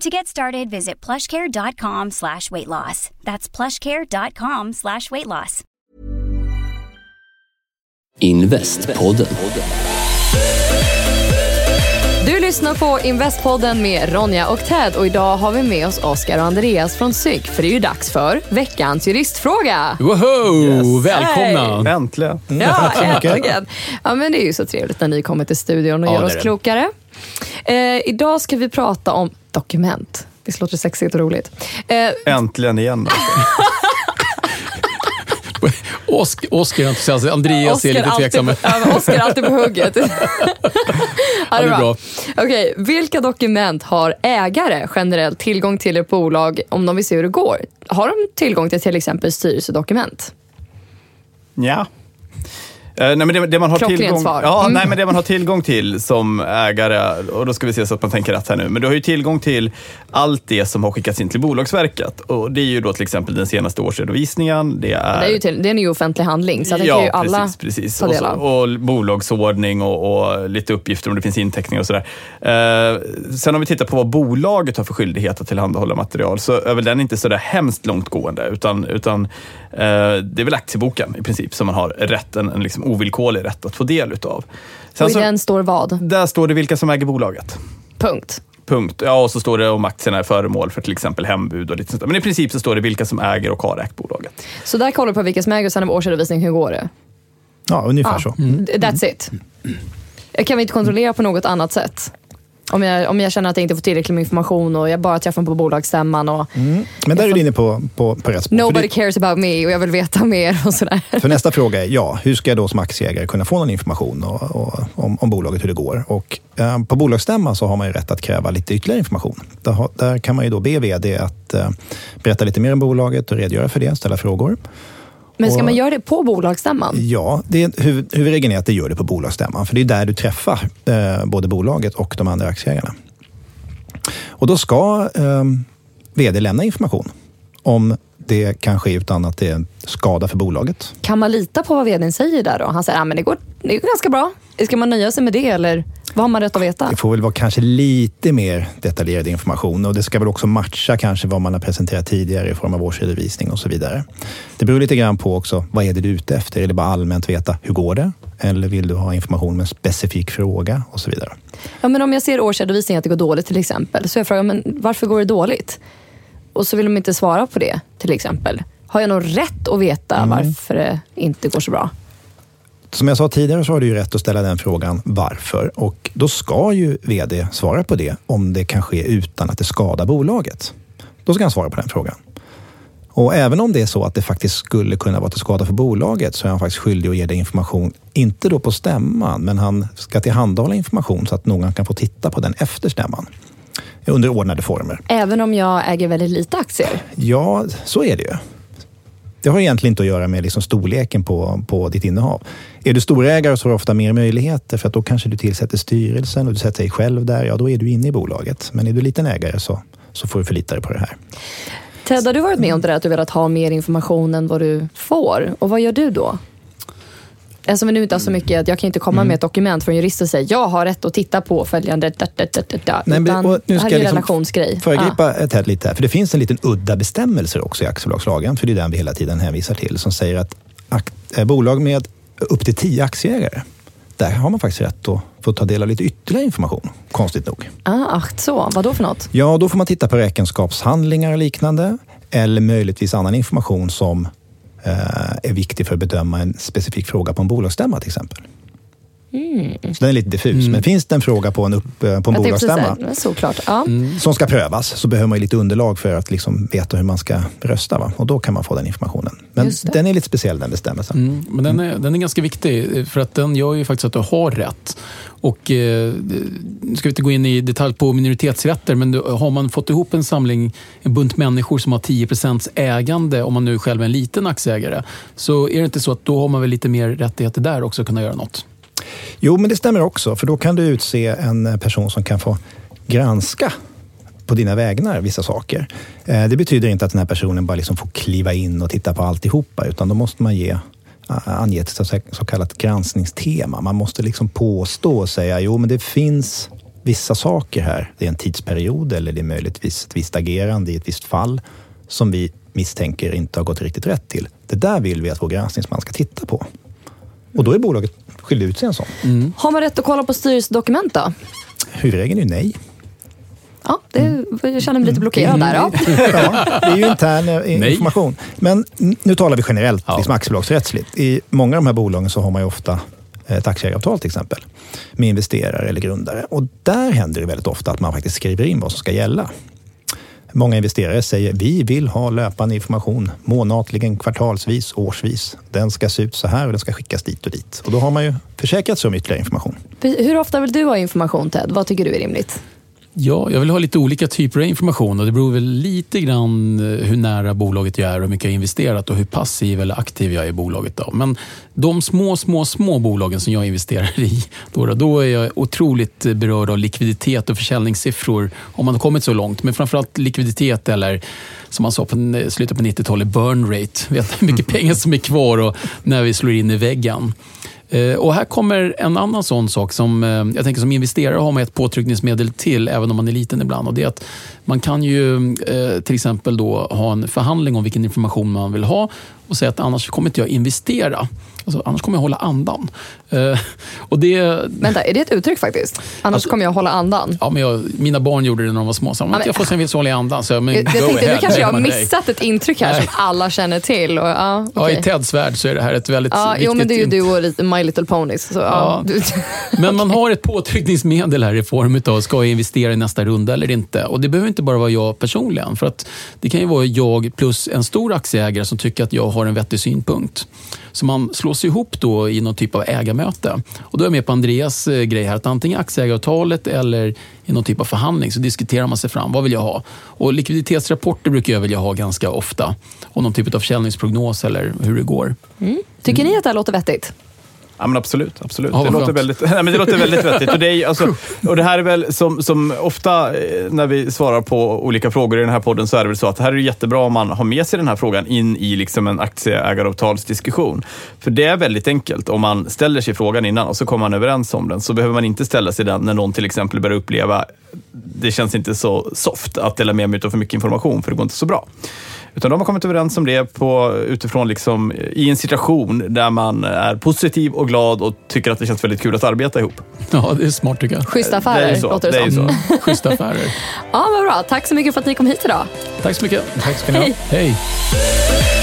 To get started, visit plushcare.com slash weight loss. That's plushcare.com slash weight loss. Investpodden. Du lyssnar på Investpodden med Ronja och Ted och idag har vi med oss Oskar och Andreas från SYK för det är ju dags för veckans juristfråga. Woho! Välkomna! Äntligen. Ja, äntligen. Ja, men det är ju så trevligt när ni kommer till studion och Ja, gör oss det. klokare. Eh, idag ska vi prata om dokument. Visst låter det sexigt och roligt? Eh, Äntligen igen. Osk, Oskar är entusiastisk, Andreas är lite alltid tveksam. på- Ja, Oskar är alltid på hugget. ja, det är bra. Okej, vilka dokument har ägare generellt tillgång till i ett bolag om de vill se hur det går? Har de tillgång till till exempel styrelsedokument? Ja. Eh, nej, men det, det man har Klockrent tillgång, svar. Ja, Mm. nej, men det man har tillgång till som ägare, och då ska vi se så att man tänker rätt här nu, men du har ju tillgång till allt det som har skickats in till Bolagsverket. Och det är ju då till exempel den senaste årsredovisningen, det är... Det är ju till, den är ju offentlig handling, så det ja, kan ju alla precis, precis. ta Och, del så, av. och bolagsordning och, och lite uppgifter om det finns inteckningar och sådär. Eh, sen om vi tittar på vad bolaget har för skyldighet att tillhandahålla material så är väl den inte sådär hemskt långtgående utan, utan eh, det är väl aktieboken i princip som man har rätt, en, en liksom ovillkorlig rätt att få del utav. Sen Och i så, den står vad? Där står det vilka som äger bolaget. Punkt. Punkt. Ja, och så står det om aktierna är föremål för till exempel hembud och lite sånt. Men i princip så står det vilka som äger och har ägt bolaget. Så där kollar du på vilka som äger och sen av årsredovisning, hur går det? Ja, ungefär Ja. så. That's it. Kan vi inte kontrollera på något annat sätt? Om jag, om jag känner att jag inte får tillräckligt med information och jag bara träffar dem på bolagsstämman och Men där är du inne på, på, på rätt spår. Nobody cares about me och jag vill veta mer och sådär. det, för nästa fråga är, ja, hur ska jag då som aktieägare kunna få någon information och, och, om, om bolaget, hur det går? Och, eh, på bolagsstämman så har man ju rätt att kräva lite ytterligare information. Där, där kan man ju då be vd att eh, berätta lite mer om bolaget och redogöra för det, ställa frågor. Men ska man göra det på bolagsstämman? Ja, det är, huvud, huvudregeln är att det gör det på bolagsstämman, för det är där du träffar eh, både bolaget och de andra aktieägarna. Och då ska eh, vd lämna information om det kan ske utan att det är skada för bolaget. Kan man lita på vad vdn säger där då? Han säger att ah, det, går, det går ganska bra. Ska man nöja sig med det eller vad har man rätt att veta? Det får väl vara kanske lite mer detaljerad information och det ska väl också matcha kanske vad man har presenterat tidigare i form av årsredovisning och så vidare. Det beror lite grann på också, vad är det du är ute efter? Är det bara allmänt veta, hur går det? Eller vill du ha information med en specifik fråga och så vidare? Ja, men om jag ser årsredovisning att det går dåligt till exempel, så jag frågar men varför går det dåligt? Och så vill de inte svara på det till exempel. Har jag nog rätt att veta Mm. varför det inte går så bra? Som jag sa tidigare så har du ju rätt att ställa den frågan varför. Och då ska ju vd svara på det om det kan ske utan att det skadar bolaget. Då ska han svara på den frågan. Och även om det är så att det faktiskt skulle kunna vara till skada för bolaget så är han faktiskt skyldig att ge dig information, inte då på stämman, men han ska tillhandahålla information så att någon kan få titta på den efter stämman. Under ordnade former. Även om jag äger väldigt lite aktier. Ja, så är det ju. Det har egentligen inte att göra med liksom storleken på, på ditt innehav. Är du storägare så har du ofta mer möjligheter för att då kanske du tillsätter styrelsen och du sätter dig själv där. Ja, då är du inne i bolaget. Men är du liten ägare så, så får du förlita dig på det här. Ted, har du varit med om det där att du velat ha mer information än vad du får? Och vad gör du då? Eftersom vi nu inte har så mycket, att jag kan inte komma Mm. med ett dokument från jurister och säga jag har rätt att titta på följande da, da, da, da. Nej, Utan nu det ska här är en liksom relationsgrej. Föregripa ett här lite här, för det finns en liten udda bestämmelse också i aktiebolagslagen, för det är den vi hela tiden hänvisar till, som säger att ak- eh, bolag med upp till tio aktieägare, där har man faktiskt rätt att få ta del av lite ytterligare information, konstigt nog. Ah, ach, så. Vad då för något? Ja, då får man titta på räkenskapshandlingar och liknande eller möjligtvis annan information som Eh, är viktig för att bedöma en specifik fråga på en bolagsstämma till exempel. Mm. Så den är lite diffus. Mm. Men finns det en fråga på en, upp, eh, på en bolagsstämma såklart. Ja. Mm. som ska prövas så behöver man lite underlag för att liksom veta hur man ska rösta. Va? Och då kan man få den informationen. Men den är lite speciell den bestämmelsen. Mm. Men den är, den är ganska viktig för att den gör ju faktiskt att du har rätt. Och, eh, nu ska vi inte gå in i detalj på minoritetsrätter, men har man fått ihop en samling, en bunt människor som har 10% ägande, om man nu själv är en liten aktieägare, så är det inte så att då har man väl lite mer rättigheter där också att kunna göra något? Jo, men det stämmer också, för då kan du utse en eh, person som kan få granska på dina vägnar vissa saker. Eh, det betyder inte att den här personen bara liksom får kliva in och titta på alltihopa, utan då måste man ge ange ett så kallat granskningstema. Man måste liksom påstå och säga, jo men det finns vissa saker här. Det är en tidsperiod eller det är möjligtvis ett visst agerande i ett visst fall som vi misstänker inte har gått riktigt rätt till. Det där vill vi att vår granskningsman ska titta på. Och då är bolaget skyldig ut sig en sån. Mm. Har man rätt att kolla på styrelsedokument då? Huvudregeln är nej. Ja, det, jag känner mig lite blockerad där. Ja. ja det är ju intern eh, information. Men nu talar vi generellt, ja. liksom aktiebolagsrättsligt. I många av de här bolagen så har man ju ofta ett aktieägaravtal till exempel med investerare eller grundare. Och där händer det väldigt ofta att man faktiskt skriver in vad som ska gälla. Många investerare säger vi vill ha löpande information månatligen, kvartalsvis, årsvis. Den ska se ut så här och den ska skickas dit och dit. Och då har man ju försäkrat sig om ytterligare information. Hur ofta vill du ha information Ted? Vad tycker du är rimligt? Ja, jag vill ha lite olika typer av information och det beror väl lite grann eh, hur nära bolaget jag är och hur mycket jag har investerat och hur passiv eller aktiv jag är i bolaget. Då. Men de små, små, små bolagen som jag investerar i, då, då är jag otroligt berörd av likviditet och försäljningssiffror om man har kommit så långt. Men framförallt likviditet eller som man sa på slutet på 90-talet, burn rate. Vet hur mycket pengar som är kvar och när vi slår in i väggen. Eh, och här kommer en annan sån sak som eh, jag tänker som investerare har man ett påtryckningsmedel till även om man är liten ibland. Och det är att man kan ju eh, till exempel då ha en förhandling om vilken information man vill ha och säga att annars kommer inte jag investera. Alltså, annars kommer jag hålla andan. Uh, och det, Vänta, är det ett uttryck faktiskt? Annars alltså, kommer jag hålla andan? Ja, men jag, mina barn gjorde det när de var små. Så om ja, jag får sen vill så hålla andan. Så, men, jag, jag tänkte, nu kanske jag har missat ett intryck här som alla känner till. Och, ja, okay. ja, I Teds värld så är det här ett väldigt ja, viktigt... Jo, men det är ju du och My Little Ponies. Så, ja. ja. men man har ett påtryckningsmedel här i form av ska jag investera i nästa runda eller inte. Och Det behöver inte bara vara jag personligen. För att Det kan ju vara jag plus en stor aktieägare som tycker att jag har en vettig synpunkt. Så man slås ihop då i någon typ av ägarmöte. Och då är jag med på Andreas eh, grej här, att antingen aktieägaravtalet eller i någon typ av förhandling så diskuterar man sig fram. Vad vill jag ha? Och likviditetsrapporter brukar jag vilja ha ganska ofta. Och någon typ av försäljningsprognos eller hur det går. Mm. Tycker ni att det här låter vettigt? Ja, men absolut. absolut. Ja, det, låter väldigt, nej, men det låter väldigt vettigt. Och det, är, alltså, och det här är väl som, som ofta eh, när vi svarar på olika frågor i den här podden så är det väl så att det här är jättebra om man har med sig den här frågan in i liksom en aktieägaravtalsdiskussion. För det är väldigt enkelt. Om man ställer sig frågan innan och så kommer man överens om den så behöver man inte ställa sig den när någon till exempel börjar uppleva det känns inte så soft att dela med mig av för mycket information för det går inte så bra. Utan de har kommit överens om det på, utifrån liksom, i en situation där man är positiv och glad och tycker att det känns väldigt kul att arbeta ihop. Ja, det är smart tycker jag. Schyssta affärer, det så, låter det, det som. Schyssta affärer. ja, vad bra. Tack så mycket för att ni kom hit idag. Tack så mycket. Tack ska ni ha. Hej. Hej.